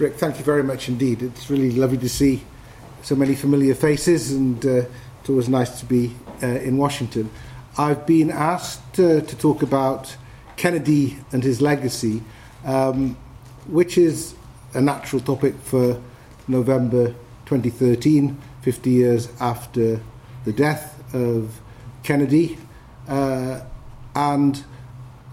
Rick, thank you very much indeed. It's really lovely to see so many familiar faces, and uh, it's always nice to be uh, in Washington. I've been asked uh, to talk about Kennedy and his legacy, um, which is a natural topic for November 2013, 50 years after the death of Kennedy. Uh, and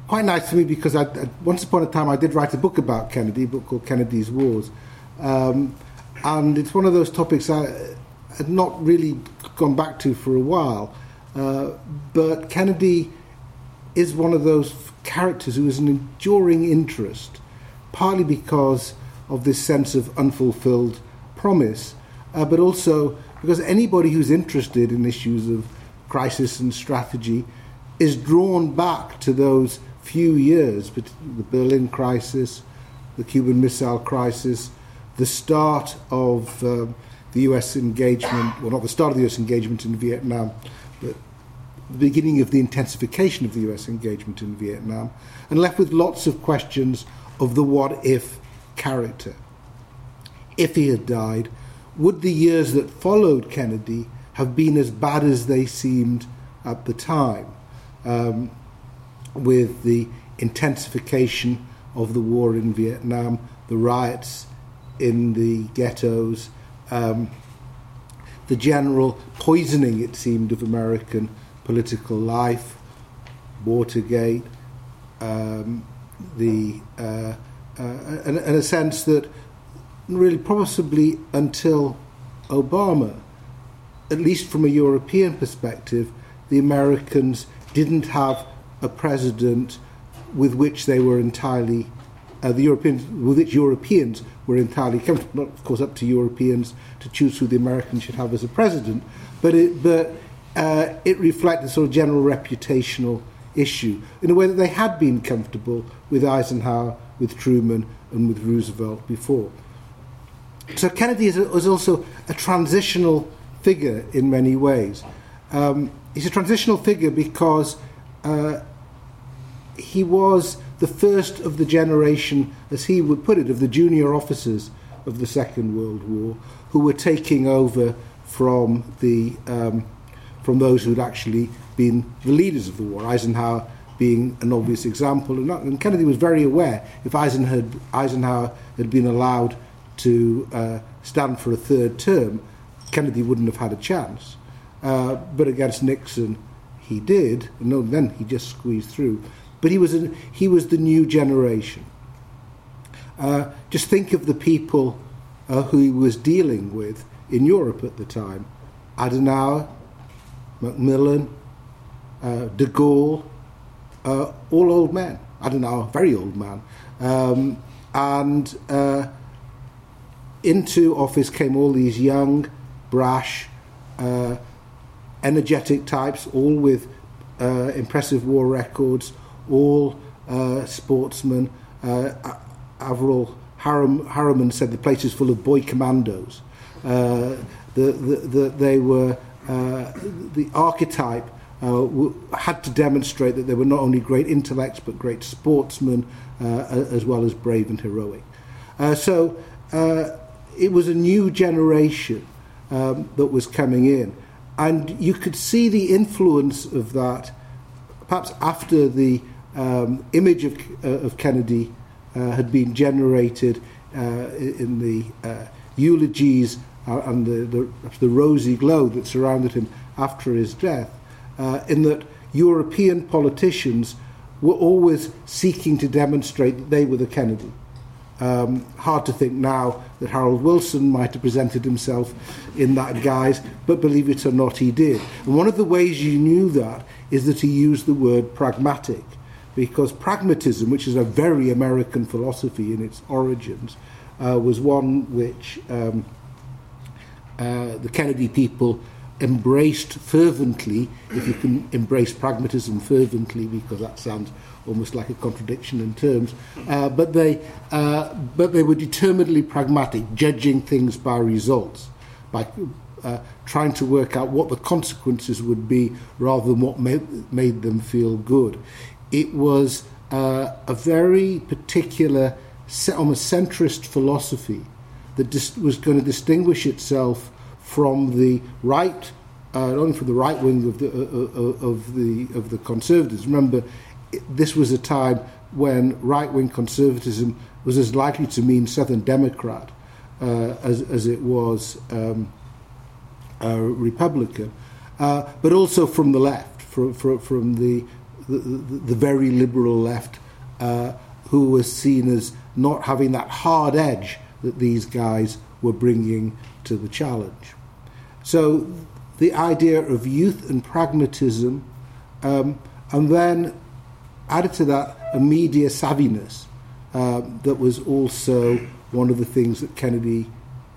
quite nice for me because I, once upon a time I did write a book about Kennedy, a book called Kennedy's Wars. Um, and it's one of those topics I had not really gone back to for a while. Uh, but Kennedy is one of those characters who is an enduring interest, partly because of this sense of unfulfilled promise, uh, but also because anybody who's interested in issues of crisis and strategy is drawn back to those few years, but the Berlin crisis, the Cuban Missile Crisis, the start of um, the US engagement, well, not the start of the US engagement in Vietnam, but the beginning of the intensification of the US engagement in Vietnam, and left with lots of questions of the what if character. If he had died, would the years that followed Kennedy have been as bad as they seemed at the time? Um, with the intensification of the war in Vietnam, the riots in the ghettos, um, the general poisoning, it seemed, of American political life, Watergate, um, the uh, uh, and, and a sense that really possibly until Obama, at least from a European perspective, the Americans didn't have a president with which they were entirely uh, the Europeans with which Europeans were entirely comfortable. Not, of course, up to Europeans to choose who the Americans should have as a president, but it but uh, it reflected sort of general reputational issue in a way that they had been comfortable with Eisenhower, with Truman, and with Roosevelt before. So Kennedy is, a, is also a transitional figure in many ways. Um, he's a transitional figure because uh, he was the first of the generation, as he would put it, of the junior officers of the Second World War, who were taking over from the um, from those who'd actually been the leaders of the war. Eisenhower being an obvious example, and, and Kennedy was very aware if Eisenhower Eisenhower had been allowed to uh, stand for a third term, Kennedy wouldn't have had a chance. Uh, but against Nixon, he did, and then he just squeezed through. But he was, a, he was the new generation. Uh, just think of the people uh, who he was dealing with in Europe at the time Adenauer, Macmillan, uh, de Gaulle, uh, all old men. Adenauer, very old man. Um, and uh, into office came all these young, brash, uh, energetic types, all with uh, impressive war records, all uh, sportsmen. Uh, Averell Harriman, said the place is full of boy commandos. Uh, the, the, the, they were uh, the archetype uh, had to demonstrate that they were not only great intellects but great sportsmen as well as brave and heroic. So it was a new generation um, that was coming in. And you could see the influence of that perhaps after the um, image of, uh, of Kennedy uh, had been generated uh, in the uh, eulogies uh, and the, the, the rosy glow that surrounded him after his death, uh, in that European politicians were always seeking to demonstrate that they were the Kennedy. Um, hard to think now that Harold Wilson might have presented himself in that guise, but believe it or not, he did. And one of the ways you knew that is that he used the word pragmatic, because pragmatism, which is a very American philosophy in its origins, uh, was one which um, uh, the Kennedy people embraced fervently, if you can embrace pragmatism fervently, because that sounds almost like a contradiction in terms, uh, but, they, uh, but they were determinedly pragmatic, judging things by results, by uh, trying to work out what the consequences would be rather than what made, made them feel good. It was uh, a very particular almost centrist philosophy that dis- was going to distinguish itself from the right, uh, not only from the right wing of the, uh, of the, of the conservatives. Remember, this was a time when right wing conservatism was as likely to mean Southern Democrat uh, as, as it was um, Republican, uh, but also from the left, from, from, from the, the, the, very liberal left, uh, who was seen as not having that hard edge that these guys were bringing to the challenge. So the idea of youth and pragmatism, um, and then added to that a media savviness uh, that was also one of the things that Kennedy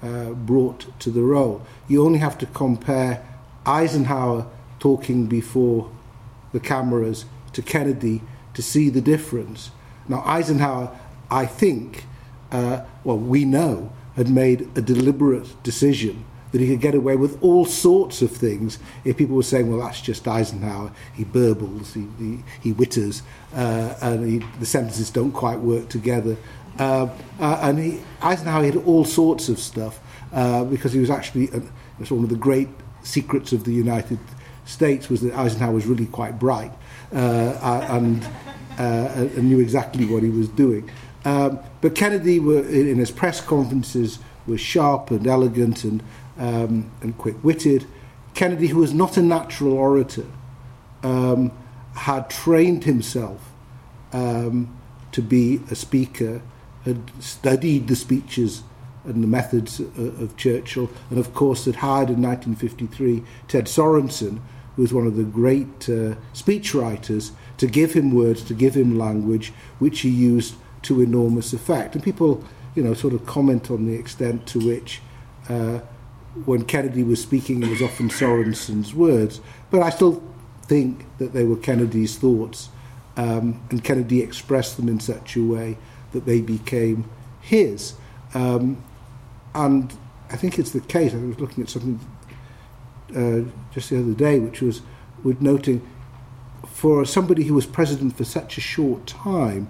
uh, brought to the role. You only have to compare Eisenhower talking before the cameras to Kennedy to see the difference. Now, Eisenhower, I think, uh, well, we know, had made a deliberate decision that he could get away with all sorts of things if people were saying, well, that's just Eisenhower. He burbles, he, he, he witters, uh, and he, the sentences don't quite work together. Uh, uh, and he, Eisenhower had all sorts of stuff uh, because he was actually uh, one of the great secrets of the United States was that Eisenhower was really quite bright uh, and, and knew exactly what he was doing. Um, but Kennedy, were, in his press conferences, was sharp and elegant and, um, and quick witted. Kennedy, who was not a natural orator, um, had trained himself um, to be a speaker, had studied the speeches and the methods of Churchill, and of course had hired in 1953 Ted Sorensen, who was one of the great uh, speechwriters, to give him words, to give him language, which he used to enormous effect. And people, you know, sort of comment on the extent to which, uh, when Kennedy was speaking, it was often Sorensen's words. But I still think that they were Kennedy's thoughts, um, and Kennedy expressed them in such a way that they became his. Um, and I think it's the case. I was looking at something uh, just the other day, which was with noting for somebody who was president for such a short time,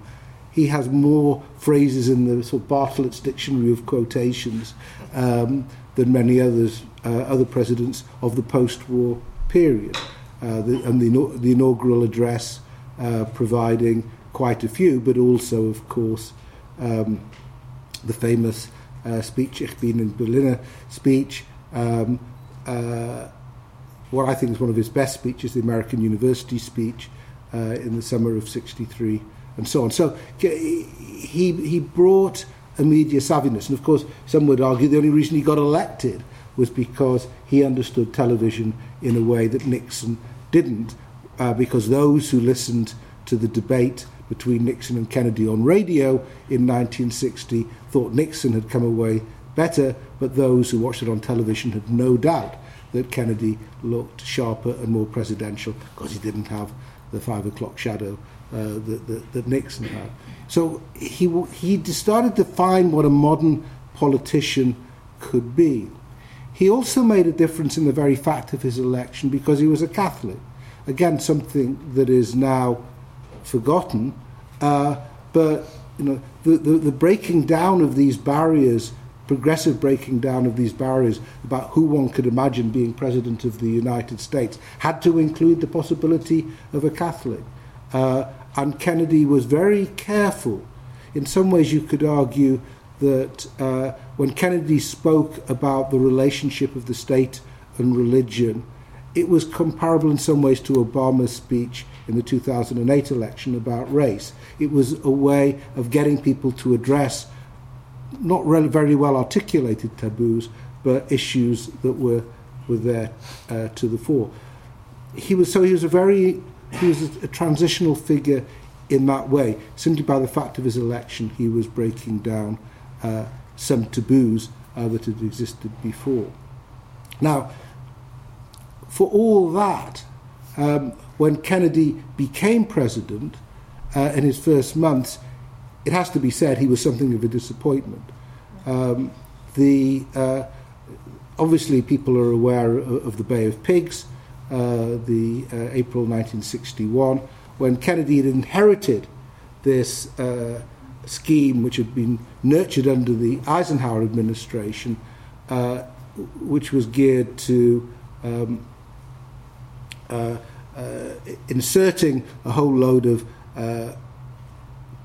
he has more phrases in the sort of Bartlett's dictionary of quotations um, than many others, uh, other presidents of the post-war period. Uh, the, and the, the inaugural address uh, providing quite a few, but also, of course, um, the famous uh, speech, Ich bin in Berliner speech, um, uh, what I think is one of his best speeches, the American University speech uh, in the summer of 63, and so on. So he, he brought a media savviness, and of course, some would argue the only reason he got elected was because he understood television in a way that Nixon didn't, uh, because those who listened to the debate between Nixon and Kennedy on radio in 1960 thought Nixon had come away better, but those who watched it on television had no doubt that Kennedy looked sharper and more presidential because he didn't have the five o'clock shadow that, that, that Nixon had. So he, he started to find what a modern politician could be. He also made a difference in the very fact of his election because he was a Catholic. Again, something that is now forgotten. Uh, but you know, the, the, the breaking down of these barriers, progressive breaking down of these barriers about who one could imagine being president of the United States, had to include the possibility of a Catholic. Uh, and Kennedy was very careful. In some ways, you could argue that uh, when Kennedy spoke about the relationship of the state and religion, it was comparable in some ways to Obama's speech in the 2008 election about race. It was a way of getting people to address not very well articulated taboos, but issues that were, were there uh, to the fore. He was, so he was a very, he was a, transitional figure in that way. Simply by the fact of his election, he was breaking down uh, some taboos uh, that had existed before. Now, for all that, um, when Kennedy became president uh, in his first months, it has to be said he was something of a disappointment. Um, the uh, obviously people are aware of the Bay of Pigs, the uh, April 1961, when Kennedy had inherited this uh, scheme which had been nurtured under the Eisenhower administration, uh, which was geared to um, uh, uh, inserting a whole load of uh,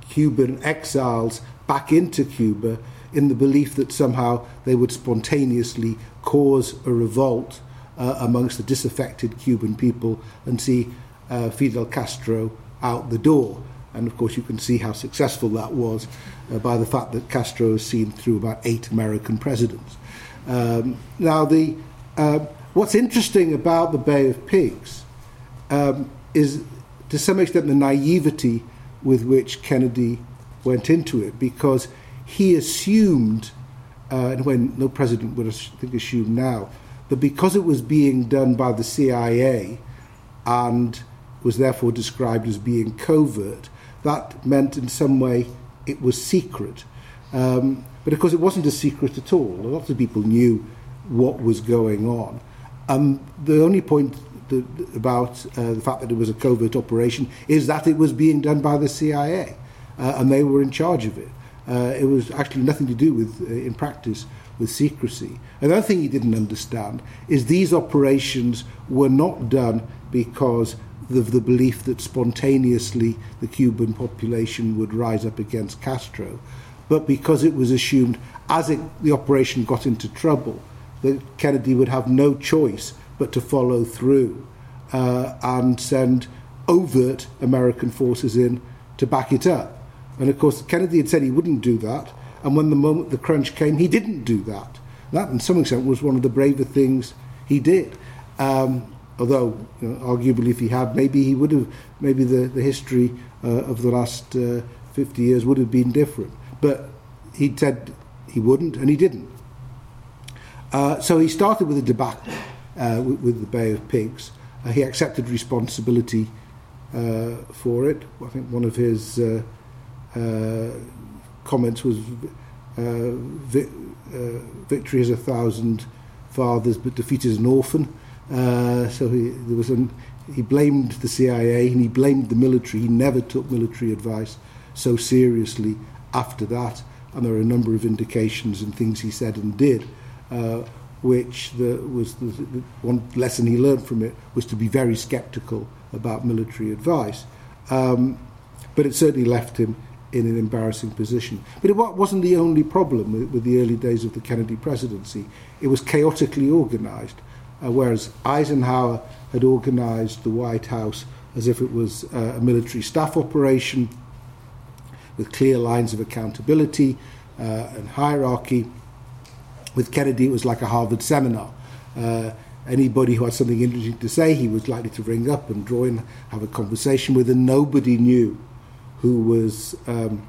Cuban exiles back into Cuba in the belief that somehow they would spontaneously cause a revolt uh, amongst the disaffected Cuban people and see uh, Fidel Castro out the door. And of course, you can see how successful that was uh, by the fact that Castro has seen through about eight American presidents. Um, now, the, uh, what's interesting about the Bay of Pigs um, is to some extent the naivety with which Kennedy went into it, because he assumed, uh, and when no president would I think assume now, that because it was being done by the CIA and was therefore described as being covert, that meant in some way it was secret. Um, but of course, it wasn't a secret at all. Lots of people knew what was going on. Um, the only point about uh, the fact that it was a covert operation is that it was being done by the CIA, uh, and they were in charge of it. Uh, it was actually nothing to do with, uh, in practice, with secrecy. Another thing he didn't understand is these operations were not done because of the belief that spontaneously the Cuban population would rise up against Castro, but because it was assumed as it, the operation got into trouble that Kennedy would have no choice but to follow through uh, and send overt American forces in to back it up. And of course, Kennedy had said he wouldn't do that, and when the moment the crunch came, he didn't do that. That, in some extent, was one of the braver things he did. Um, although you know, arguably if he had, maybe he would have, maybe the, the history uh, of the last uh, 50 years would have been different. But he said he wouldn't, and he didn't. Uh, so he started with a debacle uh, with, with, the Bay of Pigs. Uh, he accepted responsibility uh, for it. I think one of his comments was vi- victory is a thousand fathers, but defeat is an orphan. Uh, so he, there was an, he blamed the CIA and he blamed the military. He never took military advice so seriously after that. And there are a number of indications and things he said and did, uh, which the, was the, the one lesson he learned from it was to be very sceptical about military advice. Um, but it certainly left him in an embarrassing position. But it wasn't the only problem with, with the early days of the Kennedy presidency. It was chaotically organized uh, whereas Eisenhower had organized the White House as if it was uh, a military staff operation with clear lines of accountability uh, and hierarchy. With Kennedy, it was like a Harvard seminar. Uh, anybody who had something interesting to say, he was likely to ring up and draw in, have a conversation with, and nobody knew who was. Um,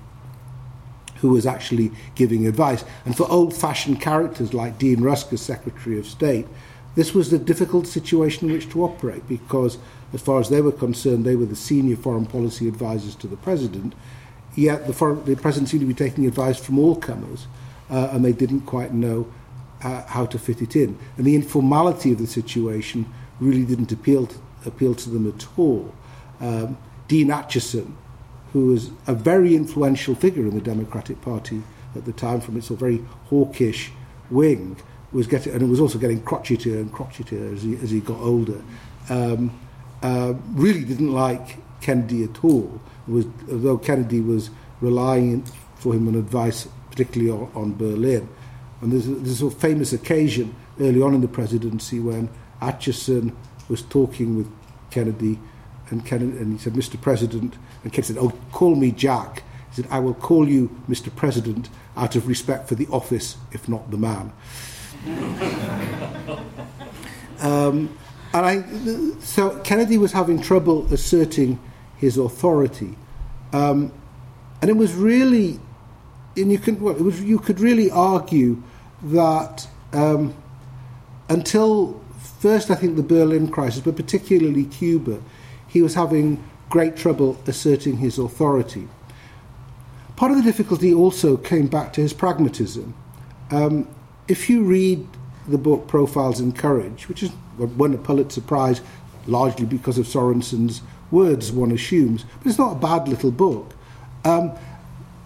who was actually giving advice. And for old fashioned characters like Dean Rusk as Secretary of State, this was a difficult situation in which to operate because, as far as they were concerned, they were the senior foreign policy advisors to the president. Yet the, foreign, the president seemed to be taking advice from all comers, uh, and they didn't quite know uh, how to fit it in. And the informality of the situation really didn't appeal to, appeal to them at all. Um, Dean Acheson, who was a very influential figure in the Democratic Party at the time from its very hawkish wing, was getting, and was also getting crotchetier and crotchetier as he, as he got older, um, uh, really didn't like Kennedy at all. Was, although Kennedy was relying for him on advice, particularly on, on Berlin. And there's there's a famous occasion early on in the presidency when Acheson was talking with Kennedy, and, Kennedy, and he said, Mr. President, and Kennedy said, Oh, call me Jack. He said, I will call you Mr. President out of respect for the office, if not the man um, and I, so Kennedy was having trouble asserting his authority, um, and it was really, and you can, well, it was, you could really argue that um, until first, I think the Berlin crisis, but particularly Cuba, he was having great trouble asserting his authority. Part of the difficulty also came back to his pragmatism. Um, if you read the book Profiles in Courage, which is won a Pulitzer Prize largely because of Sorensen's words, one assumes, but it's not a bad little book. Um,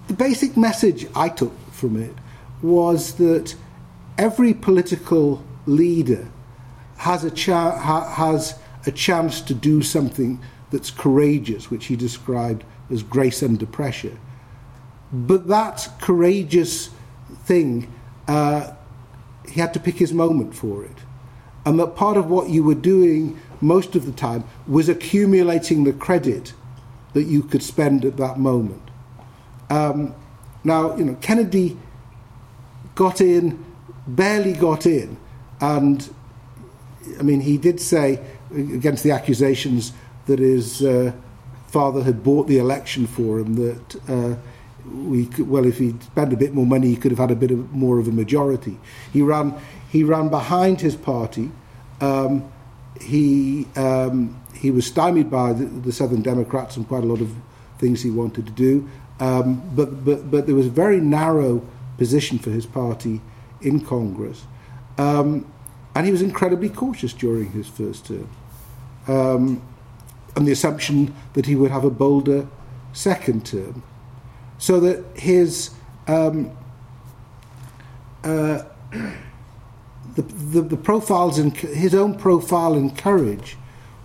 the basic message I took from it was that every political leader has a, cha- ha- has a chance to do something that's courageous, which he described as grace under pressure. But that courageous thing, uh, he had to pick his moment for it. And that part of what you were doing most of the time was accumulating the credit that you could spend at that moment. Um, now, you know, Kennedy got in, barely got in, and I mean, he did say against the accusations that his uh, father had bought the election for him that uh, we could, well, if he'd spent a bit more money, he could have had a bit of, more of a majority. He ran, he ran behind his party. Um, he um, he was stymied by the, the Southern Democrats and quite a lot of things he wanted to do. Um, but, but, but there was a very narrow position for his party in Congress. Um, and he was incredibly cautious during his first term. Um, and the assumption that he would have a bolder second term. So that his. Um, uh, the, the, the profiles and his own profile and courage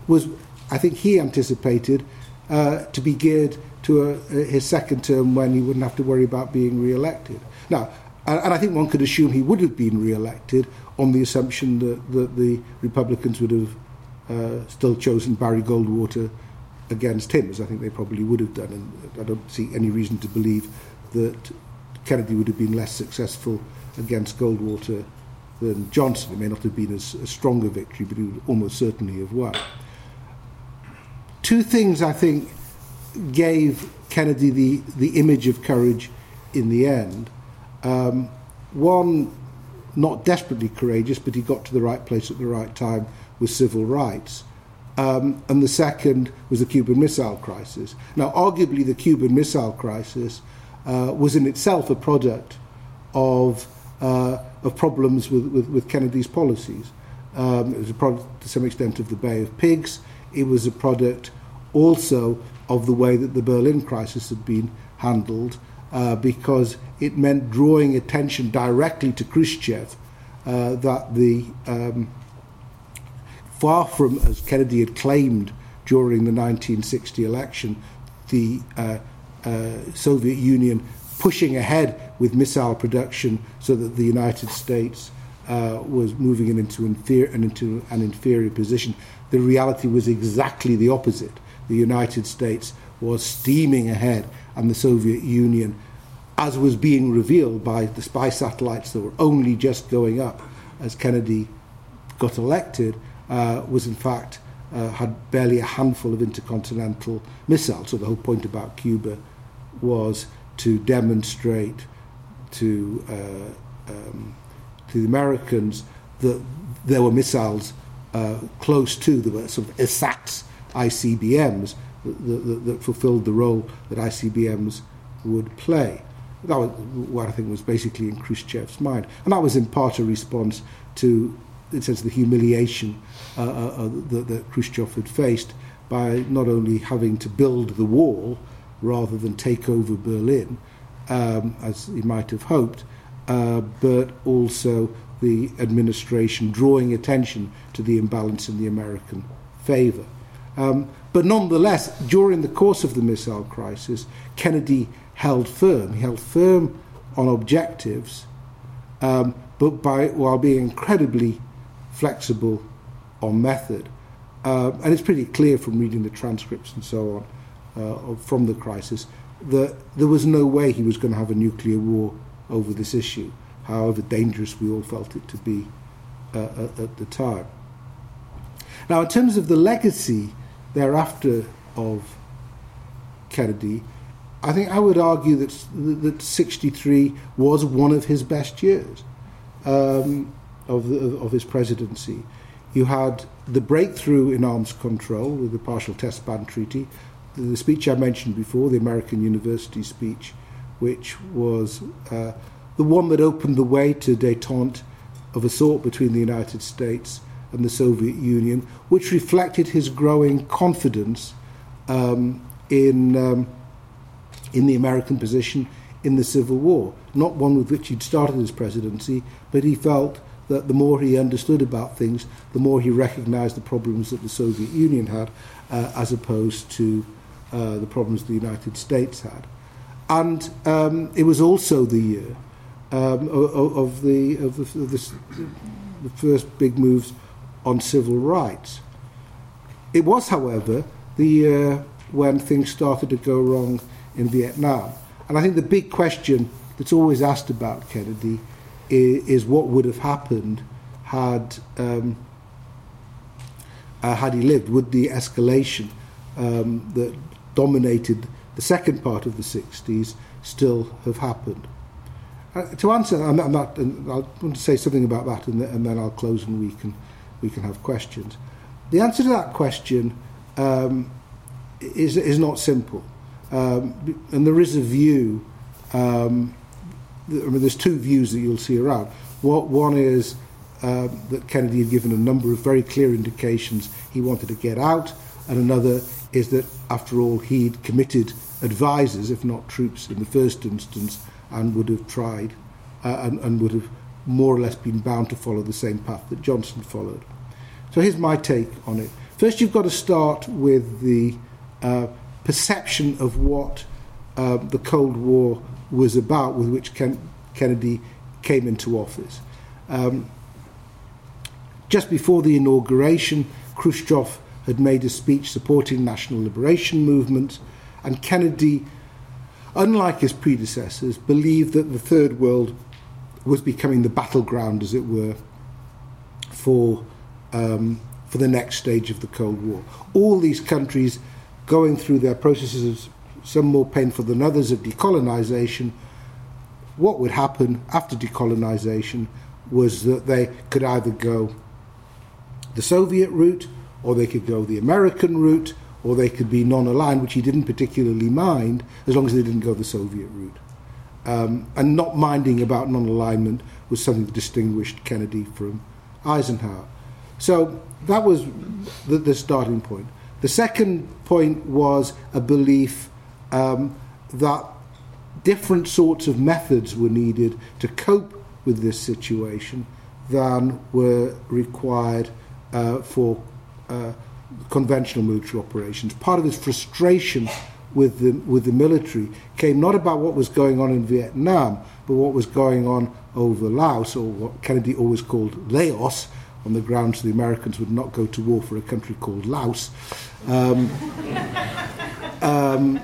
was, I think he anticipated, uh, to be geared to a, a, his second term when he wouldn't have to worry about being re-elected. Now, and, and I think one could assume he would have been re-elected on the assumption that, that the Republicans would have uh, still chosen Barry Goldwater against him, as I think they probably would have done. And I don't see any reason to believe that Kennedy would have been less successful against Goldwater than Johnson. It may not have been as a stronger victory, but he would almost certainly have won. Two things I think gave Kennedy the, the image of courage in the end. Um, one, not desperately courageous, but he got to the right place at the right time with civil rights. Um, and the second was the Cuban Missile Crisis. Now, arguably, the Cuban Missile Crisis uh, was in itself a product of, uh, of problems with, with, with Kennedy's policies. Um, it was a product, to some extent, of the Bay of Pigs. It was a product also of the way that the Berlin crisis had been handled uh, because it meant drawing attention directly to Khrushchev uh, that the um, far from as Kennedy had claimed during the 1960 election, the uh, uh, Soviet Union pushing ahead with missile production so that the United States uh, was moving into, inferior, into an inferior position. The reality was exactly the opposite the United States was steaming ahead and the Soviet Union, as was being revealed by the spy satellites that were only just going up as Kennedy got elected, uh, was in fact uh, had barely a handful of intercontinental missiles. So the whole point about Cuba was to demonstrate to uh, um, to the Americans that there were missiles uh, close to the sort of ESATs ICBMs that, that, that fulfilled the role that ICBMs would play. That was what I think was basically in Khrushchev's mind. And that was in part a response to, in a sense, the humiliation uh, uh, uh, that, that Khrushchev had faced by not only having to build the wall rather than take over Berlin, um, as he might have hoped, uh, but also the administration drawing attention to the imbalance in the American favour. Um, but nonetheless, during the course of the missile crisis, Kennedy held firm. He held firm on objectives, um, but by, while being incredibly flexible on method. Uh, and it's pretty clear from reading the transcripts and so on uh, from the crisis that there was no way he was going to have a nuclear war over this issue, however dangerous we all felt it to be uh, at, at the time. Now, in terms of the legacy thereafter of Kennedy, I think I would argue that that 63 was one of his best years um, of, the, of his presidency. You had the breakthrough in arms control with the partial test ban treaty, the, speech I mentioned before, the American University speech, which was uh, the one that opened the way to detente of a sort between the United States and the Soviet Union, which reflected his growing confidence um, in, um, in the American position in the Civil War, not one with which he'd started his presidency, but he felt that the more he understood about things, the more he recognized the problems that the Soviet Union had, uh, as opposed to uh, the problems the United States had. And um, it was also the year um, of, the, of, the, of the, the first big moves on civil rights. It was, however, the year when things started to go wrong in Vietnam. And I think the big question that's always asked about Kennedy is, is what would have happened had um, uh, had he lived. Would the escalation um, that dominated the second part of the 60s still have happened? Uh, to answer, I'm, I'm not, I want to say something about that, and, and then I'll close and we can we can have questions. The answer to that question um, is is not simple, um, and there is a view. Um, I mean, there's two views that you'll see around. What one is um, that Kennedy had given a number of very clear indications he wanted to get out, and another is that after all he'd committed advisers, if not troops, in the first instance, and would have tried uh, and, and would have more or less been bound to follow the same path that Johnson followed. So here's my take on it. First, you've got to start with the uh, perception of what uh, the Cold War was about, with which Ken- Kennedy came into office. Um, just before the inauguration, Khrushchev had made a speech supporting national liberation movements, and Kennedy, unlike his predecessors, believed that the Third World was becoming the battleground, as it were, for um, for the next stage of the Cold War. All these countries going through their processes, some more painful than others, of decolonisation. What would happen after decolonisation was that they could either go the Soviet route, or they could go the American route, or they could be non aligned, which he didn't particularly mind as long as they didn't go the Soviet route. Um, and not minding about non alignment was something that distinguished Kennedy from Eisenhower. So that was the, the starting point. The second point was a belief um, that different sorts of methods were needed to cope with this situation than were required uh, for uh, conventional military operations. Part of his frustration with the, with the military came not about what was going on in Vietnam, but what was going on over Laos, or what Kennedy always called Laos, on the grounds the Americans would not go to war for a country called Laos. Um, um,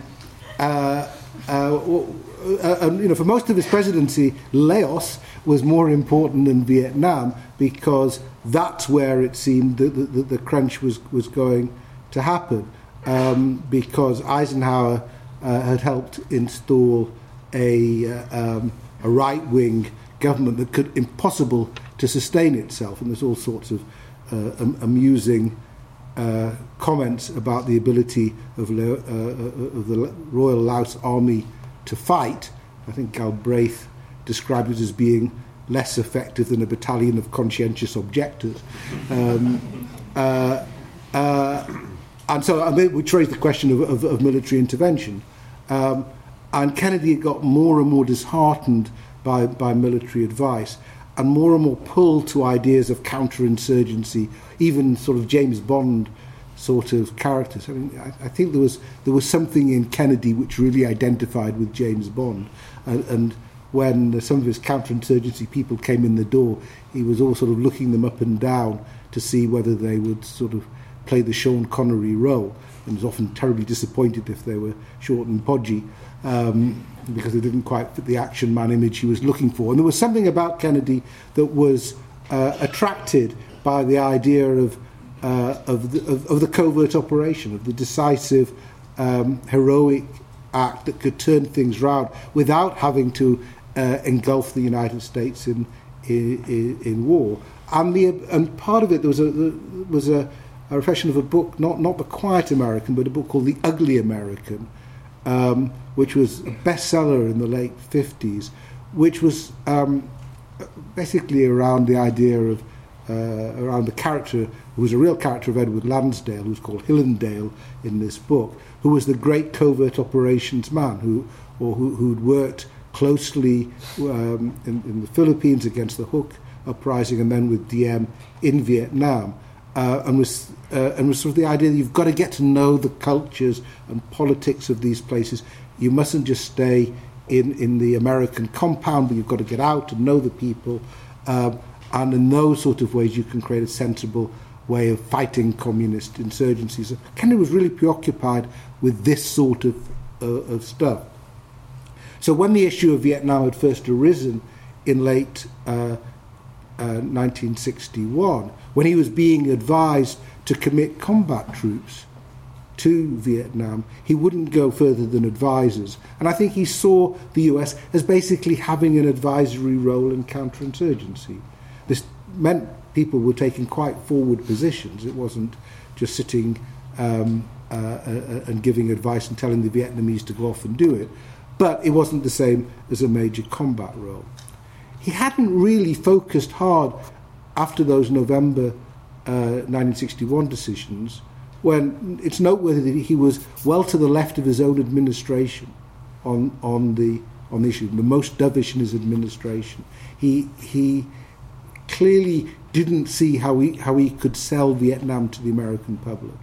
uh, uh, uh, you know, for most of his presidency, Laos was more important than Vietnam because that's where it seemed that the, the, the crunch was, was going to happen. Um, because Eisenhower uh, had helped install a, uh, um, a right wing government that could impossible to sustain itself, and there's all sorts of uh, amusing uh, comments about the ability of, uh, uh, of the Royal Laos Army to fight. I think Galbraith described it as being less effective than a battalion of conscientious objectors. Um, uh, uh, and so I mean, we raised the question of, of, of military intervention. Um, and Kennedy got more and more disheartened by, by military advice and more and more pulled to ideas of counterinsurgency, even sort of James Bond sort of characters. I mean, I, I think there was there was something in Kennedy which really identified with James Bond, and, and when some of his counterinsurgency people came in the door, he was all sort of looking them up and down to see whether they would sort of play the Sean Connery role, and was often terribly disappointed if they were short and podgy. Um, because they didn't quite fit the action man image he was looking for. And there was something about Kennedy that was uh, attracted by the idea of, uh, of, the, of, of the covert operation, of the decisive, um, heroic act that could turn things round without having to uh, engulf the United States in, in, in war. And, the, and part of it there was a, there was a, a reflection of a book, not, not The Quiet American, but a book called The Ugly American, um, which was a bestseller in the late 50s, which was um, basically around the idea of, uh, around the character, who was a real character of Edward Lansdale, who's called Hillandale in this book, who was the great covert operations man who, or who, who'd worked closely um, in, in, the Philippines against the Huk uprising and then with Diem in Vietnam. Uh, and, was, uh, and was sort of the idea that you've got to get to know the cultures and politics of these places. You mustn't just stay in, in the American compound, but you've got to get out and know the people. Um, and in those sort of ways, you can create a sensible way of fighting communist insurgencies. So Kennedy was really preoccupied with this sort of, uh, of stuff. So when the issue of Vietnam had first arisen in late uh, uh, 1961, when he was being advised to commit combat troops to Vietnam, he wouldn't go further than advisors. And I think he saw the US as basically having an advisory role in counterinsurgency. This meant people were taking quite forward positions. It wasn't just sitting um, uh, uh, and giving advice and telling the Vietnamese to go off and do it but it wasn't the same as a major combat role. He hadn't really focused hard after those November uh, 1961 decisions, when it's noteworthy that he was well to the left of his own administration on, on, the, on the issue, the most dovish in his administration. He, he clearly didn't see how he, how he could sell Vietnam to the American public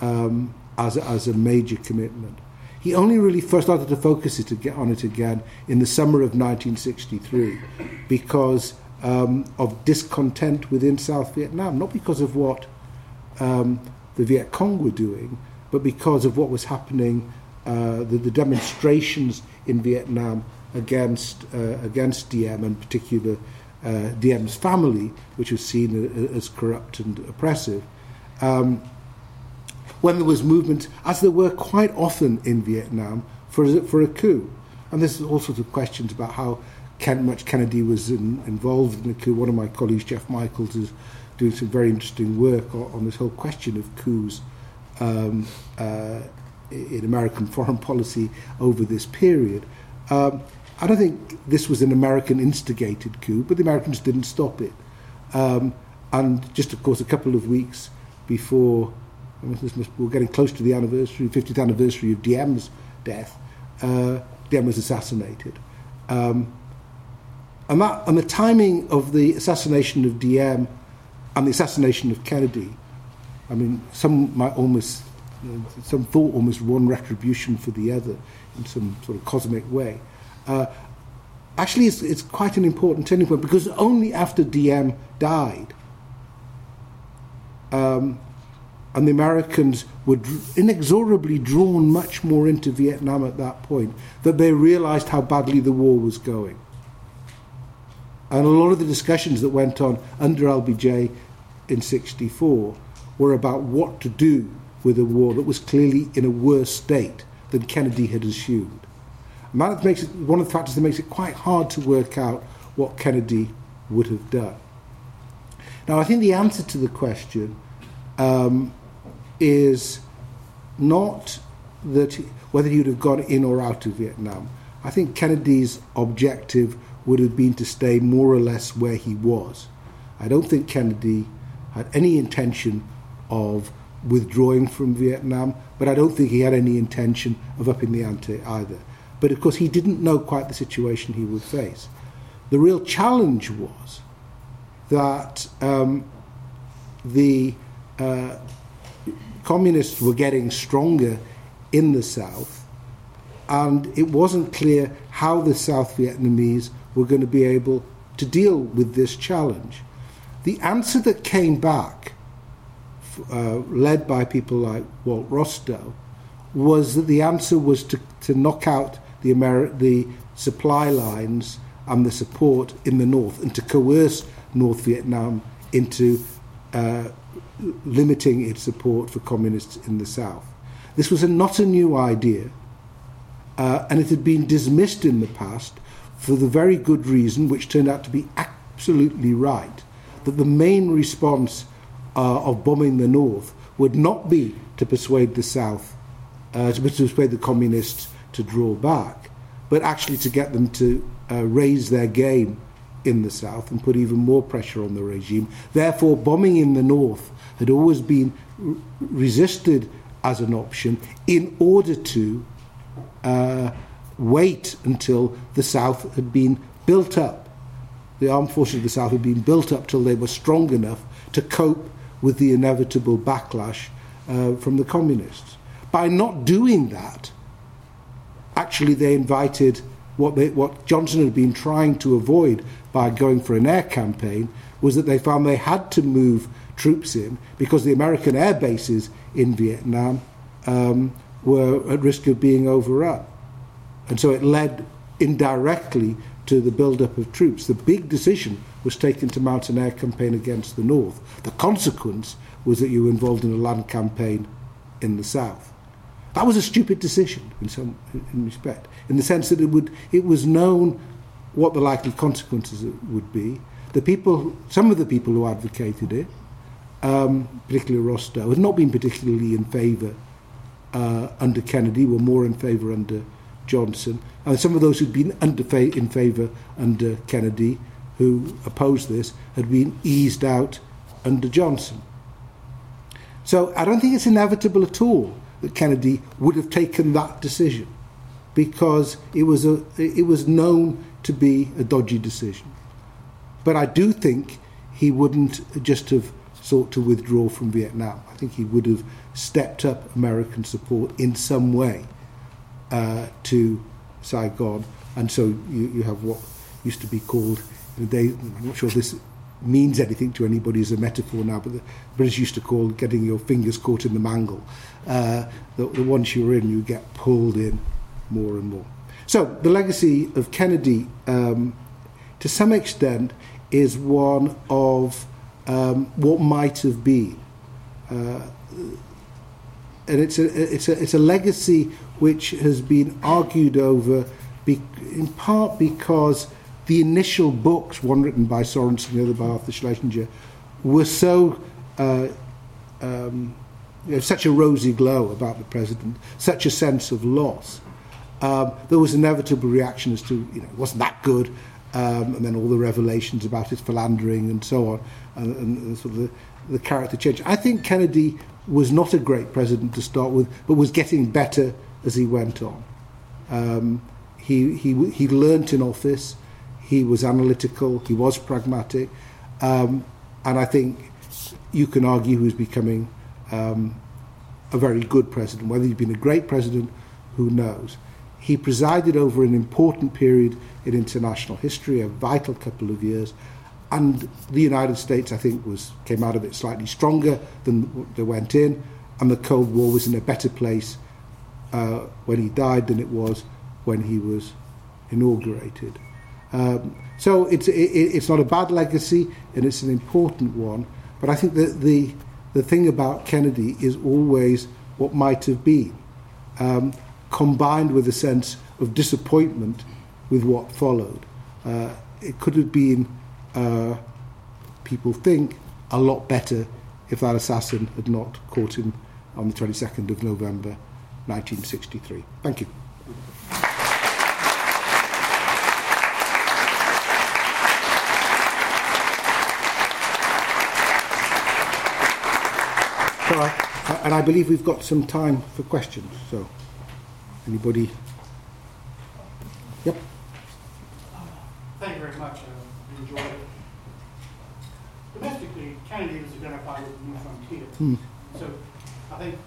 um, as, a, as a major commitment. He only really first started to focus it on it again in the summer of 1963 because um, of discontent within South Vietnam, not because of what um, the Viet Cong were doing, but because of what was happening, uh, the, the, demonstrations in Vietnam against, uh, against Diem, and particular uh, Diem's family, which was seen as corrupt and oppressive. Um, when there was movement, as there were quite often in Vietnam, for for a coup. And there's all sorts of questions about how Ken, much Kennedy was in, involved in the coup. One of my colleagues, Jeff Michaels, is doing some very interesting work on, on this whole question of coups um, uh, in American foreign policy over this period. Um, I don't think this was an American instigated coup, but the Americans didn't stop it. Um, and just, of course, a couple of weeks before we're getting close to the anniversary, 50th anniversary of Diem's death. Uh, Diem was assassinated. Um, and, that, and the timing of the assassination of Diem and the assassination of Kennedy, I mean, some might almost, some thought almost one retribution for the other in some sort of cosmic way. Uh, actually, it's, it's quite an important turning point because only after Diem died um, and the Americans were inexorably drawn much more into Vietnam at that point that they realized how badly the war was going. And a lot of the discussions that went on under LBJ in 64 were about what to do with a war that was clearly in a worse state than Kennedy had assumed. And that makes it one of the factors that makes it quite hard to work out what Kennedy would have done. Now, I think the answer to the question um, is not that whether he'd have gone in or out of Vietnam. I think Kennedy's objective would have been to stay more or less where he was. I don't think Kennedy had any intention of withdrawing from Vietnam, but I don't think he had any intention of upping the ante either. But of course, he didn't know quite the situation he would face. The real challenge was that um, the uh, communists were getting stronger in the South, and it wasn't clear how the South Vietnamese were going to be able to deal with this challenge. The answer that came back, uh, led by people like Walt Rostow, was that the answer was to, to knock out the, Ameri- the supply lines and the support in the north and to coerce North Vietnam into uh, limiting its support for communists in the South. This was a, not a new idea, uh, and it had been dismissed in the past for the very good reason, which turned out to be absolutely right, that the main response uh, of bombing the North would not be to persuade the South, uh, to persuade the communists to draw back, but actually to get them to uh, raise their game in the South and put even more pressure on the regime. Therefore, bombing in the North had always been resisted as an option in order to uh, wait until the South had been built up. The armed forces of the South had been built up till they were strong enough to cope with the inevitable backlash uh, from the communists. By not doing that, actually they invited what, they, what Johnson had been trying to avoid by going for an air campaign was that they found they had to move troops in because the American air bases in Vietnam um, were at risk of being overrun. And so it led indirectly to the build-up of troops. The big decision was taken to mount an air campaign against the north. The consequence was that you were involved in a land campaign in the south. That was a stupid decision in some in respect, in the sense that it would it was known what the likely consequences would be. The people, some of the people who advocated it, um, particularly Rostow, had not been particularly in favour uh, under Kennedy, were more in favour under Johnson. And some of those who'd been under fa- in favour under Kennedy, who opposed this, had been eased out under Johnson. So I don't think it's inevitable at all that Kennedy would have taken that decision because it was, a, it was known to be a dodgy decision. But I do think he wouldn't just have sought to withdraw from Vietnam. I think he would have stepped up American support in some way uh, to Saigon. And so you, you have what used to be called, they, I'm not sure this means anything to anybody as a metaphor now, but the British used to call getting your fingers caught in the mangle. Uh, the, the once you're in, you get pulled in more and more. So the legacy of Kennedy, um, to some extent, is one of um, what might have been. Uh, and it's a, it's, a, it's a legacy which has been argued over be, in part because the initial books, one written by Sorensen, the other by Arthur Schlesinger, were so uh, um, you know, such a rosy glow about the president, such a sense of loss. Um, there was inevitable reaction as to, you know, it wasn't that good, um, and then all the revelations about his philandering and so on, and, and sort of the, the character change. I think Kennedy was not a great president to start with, but was getting better as he went on. Um, he, he, he learnt in office, he was analytical, he was pragmatic, um, and I think you can argue he was becoming um, a very good president. Whether he's been a great president, who knows? He presided over an important period in international history, a vital couple of years, and the United States, I think, was came out of it slightly stronger than they went in, and the Cold War was in a better place uh, when he died than it was when he was inaugurated. Um, so it's it, it's not a bad legacy, and it's an important one. But I think that the the thing about Kennedy is always what might have been, um, combined with a sense of disappointment with what followed. Uh, it could have been, uh, people think, a lot better if that assassin had not caught him on the 22nd of November 1963. Thank you. I, and I believe we've got some time for questions. So, anybody? Yep. Thank you very much. I enjoyed it. Domestically, Kennedy was identified with the new frontier. Hmm. So I think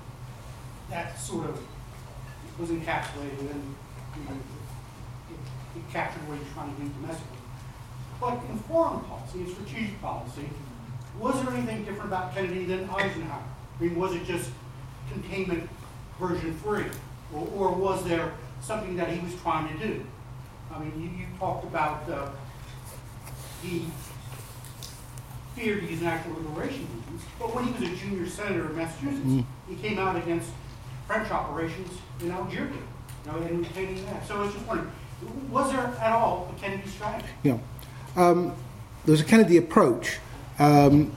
that sort of was encapsulated and you know, it, it captured what he's trying to do domestically. But in foreign policy and strategic policy, was there anything different about Kennedy than Eisenhower? I mean, was it just containment version three? Or, or was there something that he was trying to do? I mean, you, you talked about uh, he feared these natural liberation movements, but when he was a junior senator in Massachusetts, Mm. he came out against French operations in Algeria, you know, and retaining that. So I was just wondering, was there at all a Kennedy strategy? Yeah. Um, there was a Kennedy approach. Um,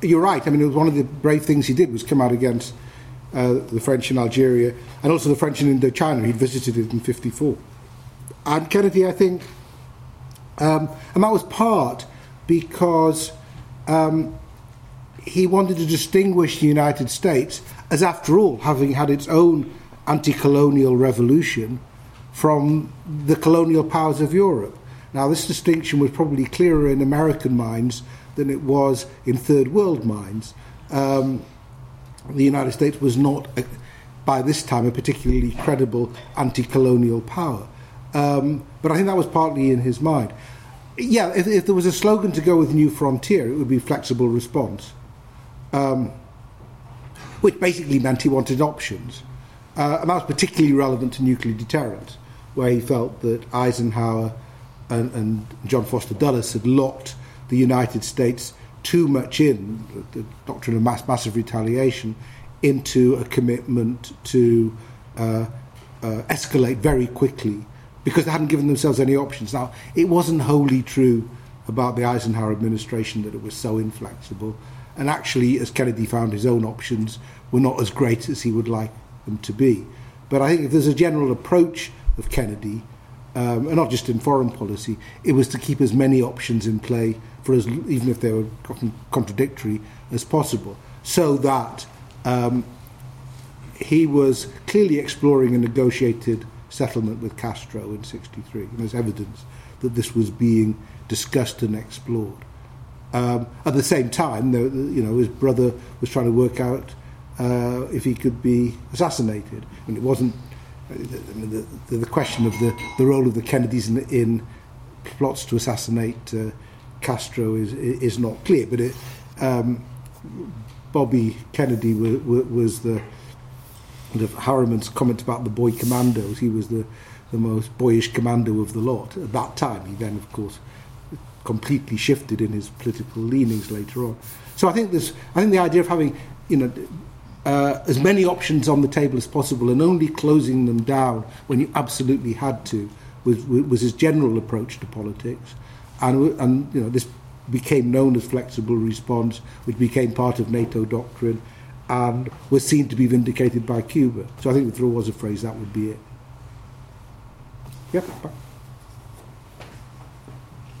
you're right. I mean, it was one of the brave things he did was come out against uh, the French in Algeria and also the French in Indochina. He'd visited it in 54. And Kennedy, I think, um, and that was part because um, he wanted to distinguish the United States as, after all, having had its own anti colonial revolution, from the colonial powers of Europe. Now, this distinction was probably clearer in American minds than it was in third world minds. Um, the United States was not, a, by this time, a particularly credible anti colonial power. Um, but I think that was partly in his mind. Yeah, if, if, there was a slogan to go with New Frontier, it would be flexible response, um, which basically meant he wanted options. Uh, and that was particularly relevant to nuclear deterrence, where he felt that Eisenhower and, and John Foster Dulles had locked the United States too much in, the, the doctrine of mass, massive retaliation, into a commitment to uh, uh, escalate very quickly because they hadn't given themselves any options. Now, it wasn't wholly true about the Eisenhower administration that it was so inflexible. And actually, as Kennedy found, his own options were not as great as he would like them to be. But I think if there's a general approach of Kennedy, um, and not just in foreign policy, it was to keep as many options in play for as even if they were contradictory as possible, so that um, he was clearly exploring a negotiated settlement with Castro in '63. And there's evidence that this was being discussed and explored. Um, at the same time, you know, his brother was trying to work out uh, if he could be assassinated, and it wasn't. Uh, the, the, the question of the, the role of the Kennedys in, in plots to assassinate uh, Castro is is not clear, but it, um, Bobby Kennedy was, was the Harriman's comment about the boy commandos. He was the the most boyish commando of the lot at that time. He then, of course, completely shifted in his political leanings later on. So I think there's I think the idea of having you know. Uh, as many options on the table as possible and only closing them down when you absolutely had to was, was his general approach to politics and, and you know, this became known as flexible response, which became part of NATO doctrine and was seen to be vindicated by Cuba. So I think if there was a phrase, that would be it. Yeah.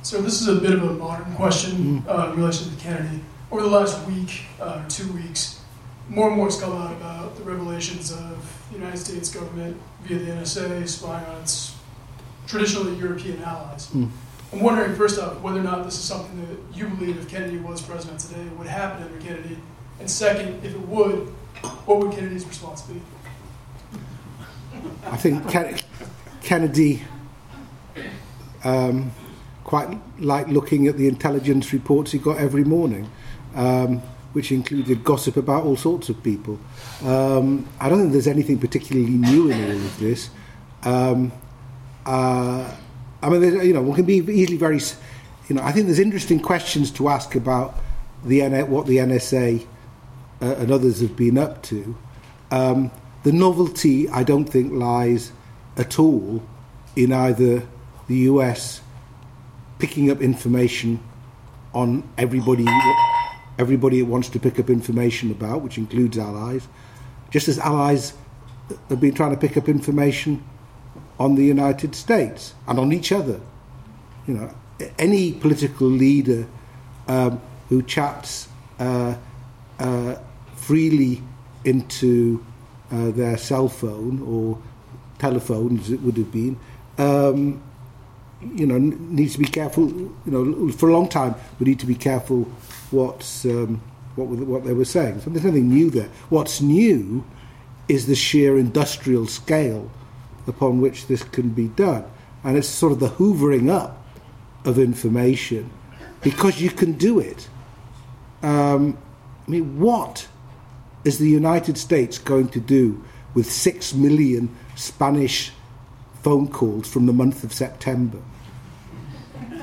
So this is a bit of a modern question mm. uh, in relation to Kennedy. Over the last week, uh, two weeks, more and more has come out about the revelations of the United States government via the NSA spying on its traditionally European allies. Mm. I'm wondering, first off, whether or not this is something that you believe if Kennedy was president today would happen under Kennedy. And second, if it would, what would Kennedy's response be? I think Kennedy um, quite liked looking at the intelligence reports he got every morning, um, which included gossip about all sorts of people. Um, I don't think there's anything particularly new in all of this. Um, uh, I mean, you know, one can be easily very, you know, I think there's interesting questions to ask about the what the NSA uh, and others have been up to. Um, the novelty, I don't think, lies at all in either the US picking up information on everybody, everybody it wants to pick up information about, which includes allies, just as allies have been trying to pick up information on the United States and on each other. You know, any political leader um, who chats uh, uh, freely into uh, their cell phone or telephone, as it would have been, um, you know, needs to be careful. You know, for a long time, we need to be careful what's um, what what they were saying. So there's nothing new there. What's new is the sheer industrial scale upon which this can be done. And it's sort of the hoovering up of information because you can do it. Um, I mean, what is the United States going to do with six million Spanish phone calls from the month of September? I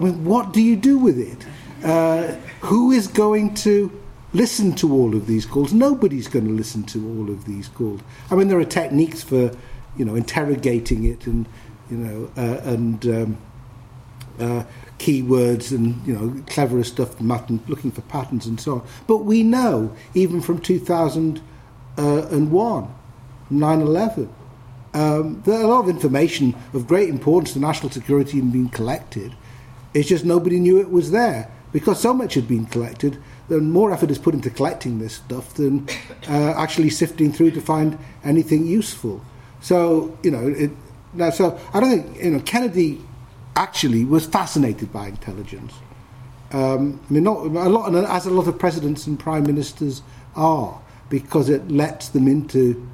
mean, what, do you do with it? Uh, who is going to listen to all of these calls. Nobody's going to listen to all of these calls. I mean, there are techniques for, you know, interrogating it and, you know, uh, and um, uh, keywords and, you know, cleverer stuff, looking for patterns and so on. But we know, even from 2001, 9 11, um, are a lot of information of great importance to national security being collected. It's just nobody knew it was there because so much had been collected then more effort is put into collecting this stuff than uh, actually sifting through to find anything useful. So you know, it, now, so I don't think you know Kennedy actually was fascinated by intelligence. Um, I mean, not a lot, as a lot of presidents and prime ministers are, because it lets them into,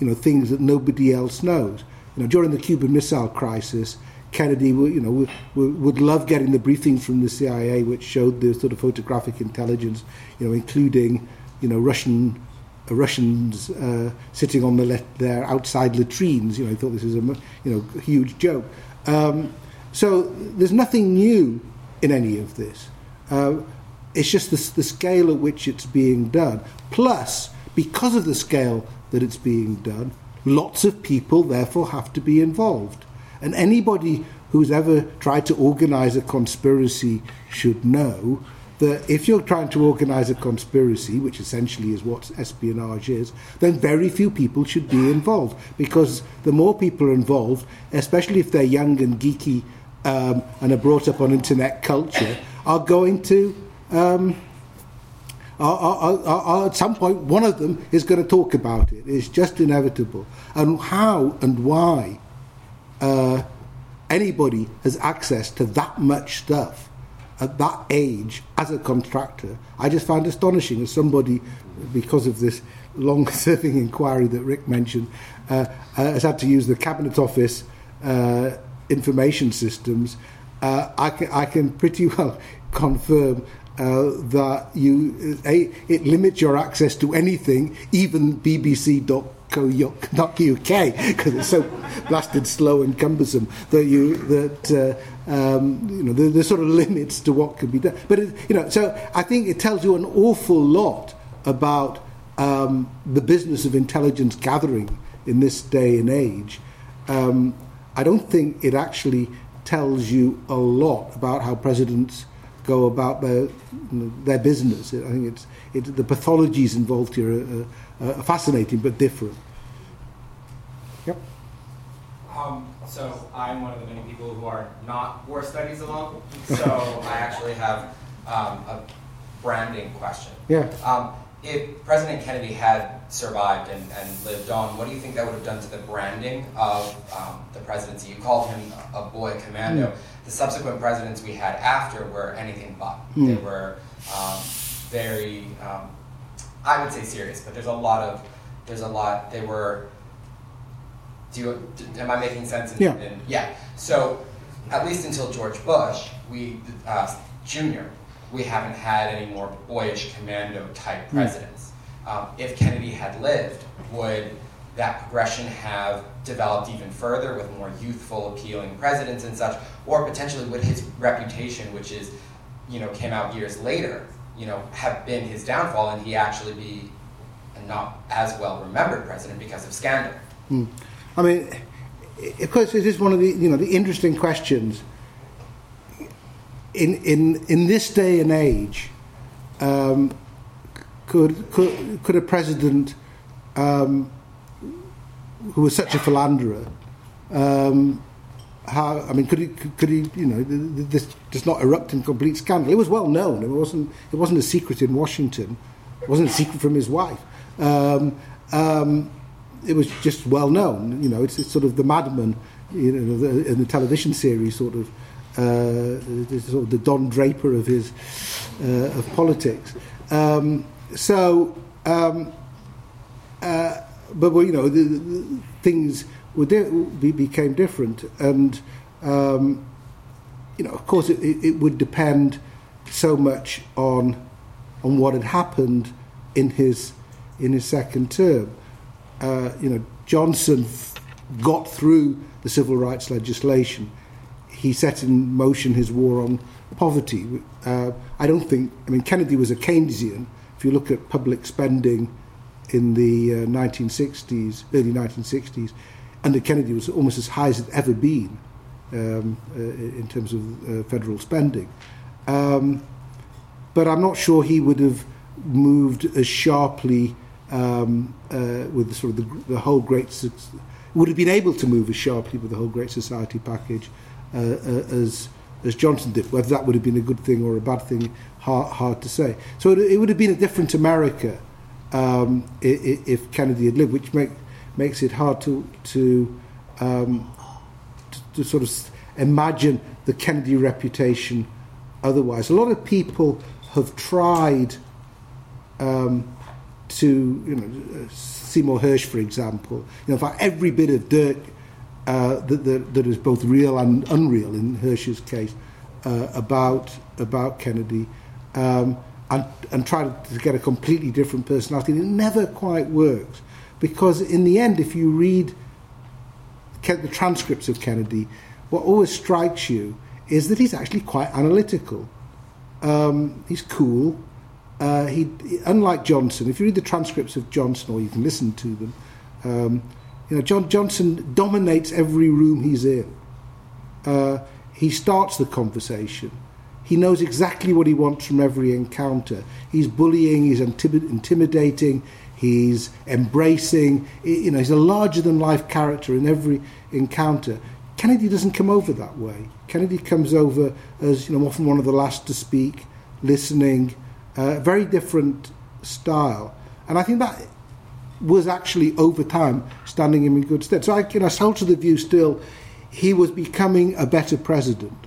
you know, things that nobody else knows. You know, during the Cuban Missile Crisis, Kennedy, you know, would, would love getting the briefings from the CIA, which showed the sort of photographic intelligence, you know, including, you know, Russian uh, Russians uh, sitting on the le- their outside latrines. You know, he thought this was a you know huge joke. Um, so there's nothing new in any of this. Uh, it's just the, the scale at which it's being done. Plus, because of the scale that it's being done, lots of people therefore have to be involved. And anybody who's ever tried to organize a conspiracy should know that if you're trying to organize a conspiracy, which essentially is what espionage is, then very few people should be involved. Because the more people are involved, especially if they're young and geeky um, and are brought up on internet culture, are going to. Um, are, are, are, at some point, one of them is going to talk about it. It's just inevitable. And how and why uh, anybody has access to that much stuff at that age as a contractor, I just find astonishing as somebody, because of this long serving inquiry that Rick mentioned, uh, uh, has had to use the Cabinet Office uh, information systems. Uh, I, can, I can pretty well confirm uh, that you a, it limits your access to anything, even BBC.com uk because it's so blasted slow and cumbersome that you that uh, um, you know there's the sort of limits to what can be done. But it, you know, so I think it tells you an awful lot about um, the business of intelligence gathering in this day and age. Um, I don't think it actually tells you a lot about how presidents go about their you know, their business. I think it's it, the pathologies involved here are, are fascinating but different. Yep. Um, so I'm one of the many people who are not war studies alum. So I actually have um, a branding question. Yeah. Um, if President Kennedy had survived and, and, lived on, what do you think that would have done to the branding of um, the presidency? You called him a boy commando. Mm. The subsequent presidents we had after were anything but. Mm. They were um, very, um, I would say serious, but there's a lot of, there's a lot, they were, do you, am I making sense? In, yeah. In, yeah. So at least until George Bush, we, uh, Junior, we haven't had any more boyish commando type presidents. Mm. Um, if Kennedy had lived, would that progression have developed even further with more youthful, appealing presidents and such, or potentially would his reputation, which is, you know, came out years later, you know, have been his downfall, and he actually be a not as well remembered president because of scandal? Mm. I mean, of course, this is one of the you know the interesting questions. In in in this day and age, um, could could could a president um, who was such a philanderer um, how I mean, could he could he you know this does not erupt in complete scandal? It was well known. It wasn't it wasn't a secret in Washington. It wasn't a secret from his wife. Um, um, it was just well known. You know, it's, it's sort of the Mad Men, you know, the, in the television series, sort of, sort of the Don Draper of his uh, of politics. Um, so, um, uh, but well, you know, the, the things di- became different, and um, you know, of course, it, it, would depend so much on on what had happened in his in his second term uh, you know, Johnson got through the civil rights legislation. He set in motion his war on poverty. Uh, I don't think, I mean, Kennedy was a Keynesian. If you look at public spending in the uh, 1960s, early 1960s, under Kennedy was almost as high as it ever been um, uh, in terms of uh, federal spending. Um, but I'm not sure he would have moved as sharply um, uh, with the, sort of the, the whole great would have been able to move as sharply with the whole Great Society package uh, uh, as as Johnson did. Whether that would have been a good thing or a bad thing, hard, hard to say. So it, it would have been a different America um, if Kennedy had lived, which make, makes it hard to to, um, to, to sort of imagine the Kennedy reputation otherwise. A lot of people have tried um, to, you know, Seymour Hersh, for example. You know, in fact, every bit of dirt uh, that, that, that is both real and unreal in Hersh's case uh, about about Kennedy, um, and and try to get a completely different personality. It never quite works because in the end, if you read the transcripts of Kennedy, what always strikes you is that he's actually quite analytical. Um, he's cool. Uh, he, unlike Johnson, if you read the transcripts of Johnson, or you can listen to them, um, you know, John Johnson dominates every room he's in. Uh, he starts the conversation. He knows exactly what he wants from every encounter. He's bullying, he's intimidating, he's embracing. You know, he's a larger than life character in every encounter. Kennedy doesn't come over that way. Kennedy comes over as you know often one of the last to speak, listening, uh, very different style, and I think that was actually over time standing him in good stead. So I, you know, I held to the view still he was becoming a better president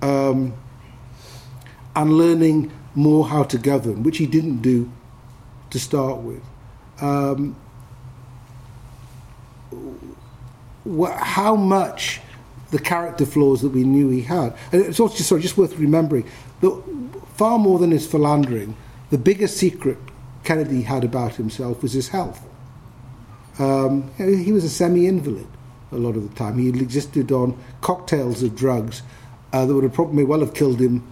um, and learning more how to govern, which he didn't do to start with. Um, how much the character flaws that we knew he had. And it's also sorry, just worth remembering that far more than his philandering, the biggest secret Kennedy had about himself was his health. Um, he was a semi-invalid a lot of the time. He existed on cocktails of drugs uh, that would have probably well have killed him,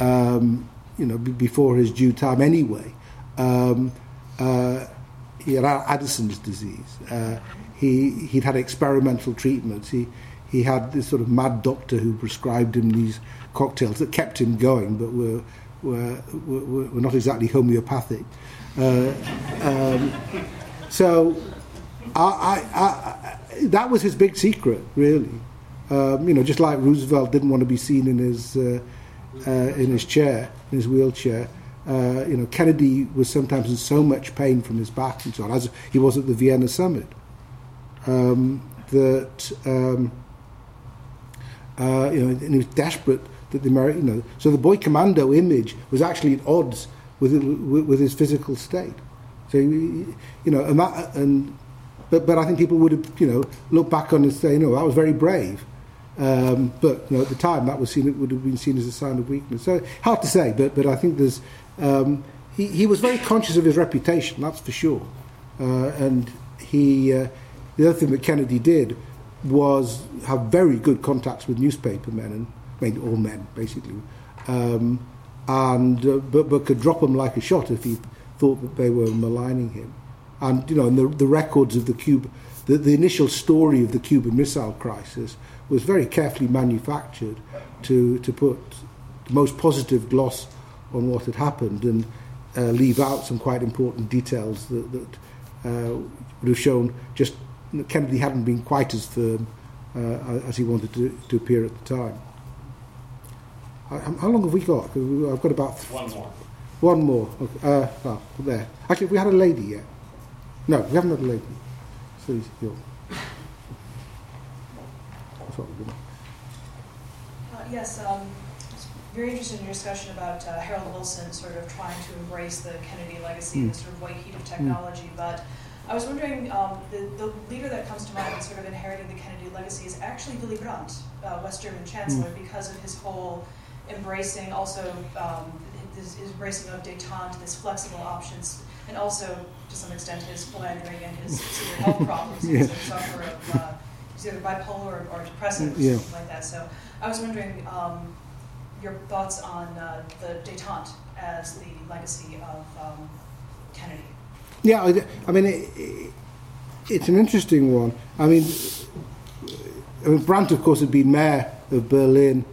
um, you know, b- before his due time anyway. Um, uh, he had Addison's disease. Uh, he he'd had experimental treatments. He he had this sort of mad doctor who prescribed him these cocktails that kept him going, but were were were, were not exactly homeopathic. Uh, um, so, I, I, I, that was his big secret, really. Um, you know, just like Roosevelt didn't want to be seen in his uh, uh, in his chair, in his wheelchair. Uh, you know, Kennedy was sometimes in so much pain from his back and so on, as he was at the Vienna summit. Um, that um, uh, you know, and he was desperate that the American, you know, so the boy commando image was actually at odds with with his physical state. So you know, and, but but I think people would have you know look back on and say, no, that was very brave. Um, but you know, at the time, that was seen it would have been seen as a sign of weakness. So hard to say, but but I think there's um, he he was very conscious of his reputation, that's for sure, uh, and he uh, the other thing that Kennedy did was have very good contacts with newspaper men and I mean all men basically, um, and uh, but but could drop them like a shot if he thought that they were maligning him, and you know and the the records of the Cuba, the, the initial story of the Cuban Missile Crisis was very carefully manufactured to to put the most positive gloss on what had happened and uh, leave out some quite important details that, that uh, would have shown just Kennedy hadn't been quite as firm uh, as he wanted to, to appear at the time. How long have we got? I've got about one more. One more. Okay. Uh, oh, there. Actually, we had a lady yet. No, we haven't had a lady. So you're. Uh, yes, um, very interested in your discussion about uh, Harold Wilson sort of trying to embrace the Kennedy legacy, mm. the sort of white heat of technology, mm. but I was wondering, um, the, the leader that comes to mind in sort of inheriting the Kennedy legacy is actually Willy Brandt, uh, West German chancellor, mm. because of his whole embracing also um, his, his embracing of detente, this flexible options, and also to some extent his philandering and his severe health problems. yeah. Of uh, either bipolar or, or depressive or yeah. something like that. So I was wondering um, your thoughts on uh, the detente as the legacy of um, Kennedy. Yeah, I, I mean, it, it, it's an interesting one. I mean, I mean, Brandt, of course, had been mayor of Berlin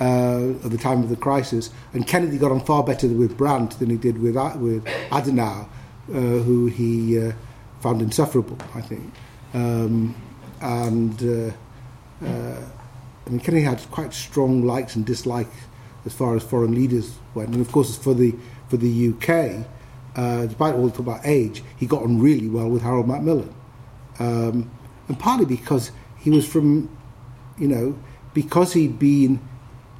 uh, at the time of the crisis, and Kennedy got on far better with Brandt than he did with with Adenauer, uh, who he uh, found insufferable, I think. Um, and uh, uh, I mean, Kennedy had quite strong likes and dislikes as far as foreign leaders went, and of course, for the for the UK uh, despite all the talk about age, he got on really well with Harold Macmillan. um, and partly because he was from, you know, because he'd been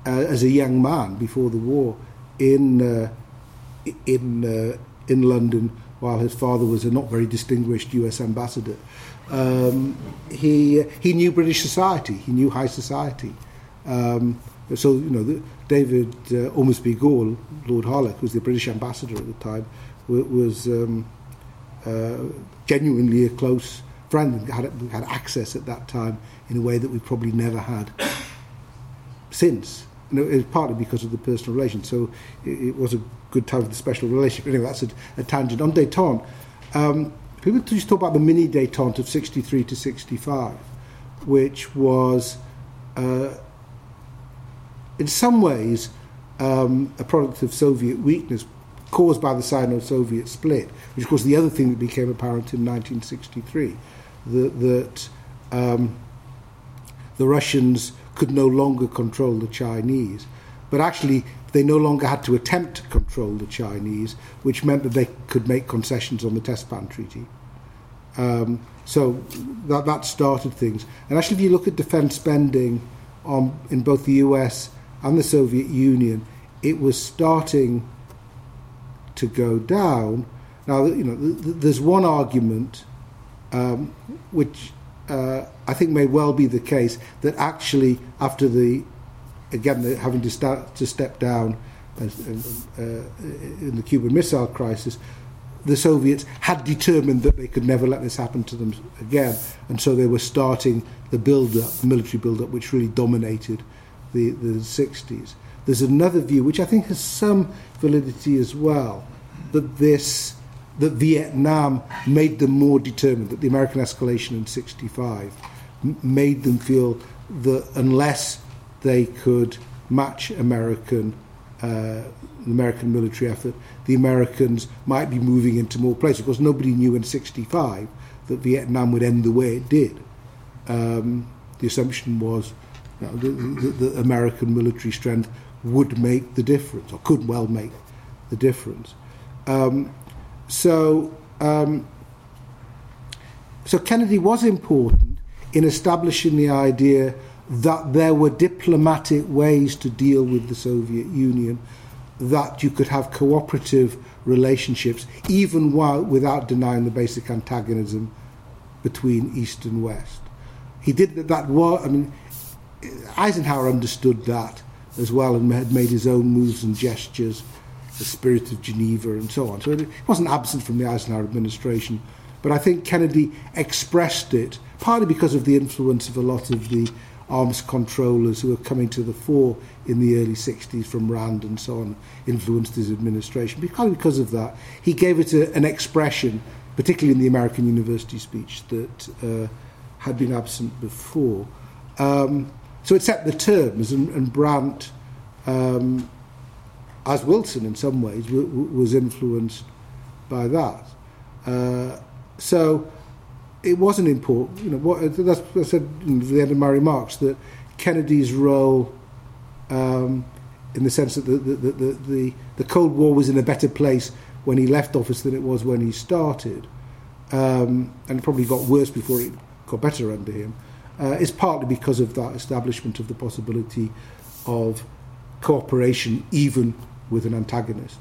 uh, as a young man before the war in uh, in uh, in London while his father was a not very distinguished U.S. ambassador. Um, he he knew British society. He knew high society. Um, so you know, the, David uh, Ormsby Lord Harlech, who was the British ambassador at the time, was um, uh, genuinely a close friend and had, had access at that time in a way that we probably never had since. You know, it was partly because of the personal relation. So it, it was a good time for the special relationship. Anyway, that's a, a tangent. On détente, um, people to talk about the mini détente of 63 to 65, which was, uh, in some ways, um, a product of Soviet weakness caused by the Sino-Soviet split, which was the other thing that became apparent in 1963, that, that um, the Russians could no longer control the Chinese, but actually they no longer had to attempt to control the Chinese, which meant that they could make concessions on the Test Ban Treaty. Um, so that, that started things. And actually, if you look at defense spending on, in both the US and the Soviet Union, it was starting to go down. Now, you know, there's one argument um, which uh, I think may well be the case that actually, after the again the, having to start to step down uh, in the Cuban Missile Crisis, the Soviets had determined that they could never let this happen to them again, and so they were starting the build-up, the military build-up, which really dominated the, the 60s. There's another view, which I think has some validity as well, that this that Vietnam made them more determined, that the American escalation in 65 m- made them feel that unless they could match American uh, American military effort, the Americans might be moving into more places. Of course, nobody knew in 65 that Vietnam would end the way it did. Um, the assumption was you know, that the American military strength would make the difference, or could well make the difference. Um, so, um, so Kennedy was important in establishing the idea that there were diplomatic ways to deal with the Soviet Union, that you could have cooperative relationships, even while without denying the basic antagonism between East and West. He did that. That was, I mean, Eisenhower understood that as well and had made his own moves and gestures the spirit of Geneva and so on. So it wasn't absent from the Eisenhower administration, but I think Kennedy expressed it partly because of the influence of a lot of the arms controllers who were coming to the fore in the early 60s from Rand and so on, influenced his administration. Because, because of that, he gave it a, an expression, particularly in the American University speech, that uh, had been absent before. Um, so it set the terms, and, and Brandt um, as Wilson in some ways w- w- was influenced by that. Uh, so it wasn't important. You know, what that's I said in the end of my remarks that Kennedy's role, um, in the sense that the the, the the, the Cold War was in a better place when he left office than it was when he started, um, and probably got worse before it got better under him, uh, is partly because of that establishment of the possibility of cooperation, even with an antagonist.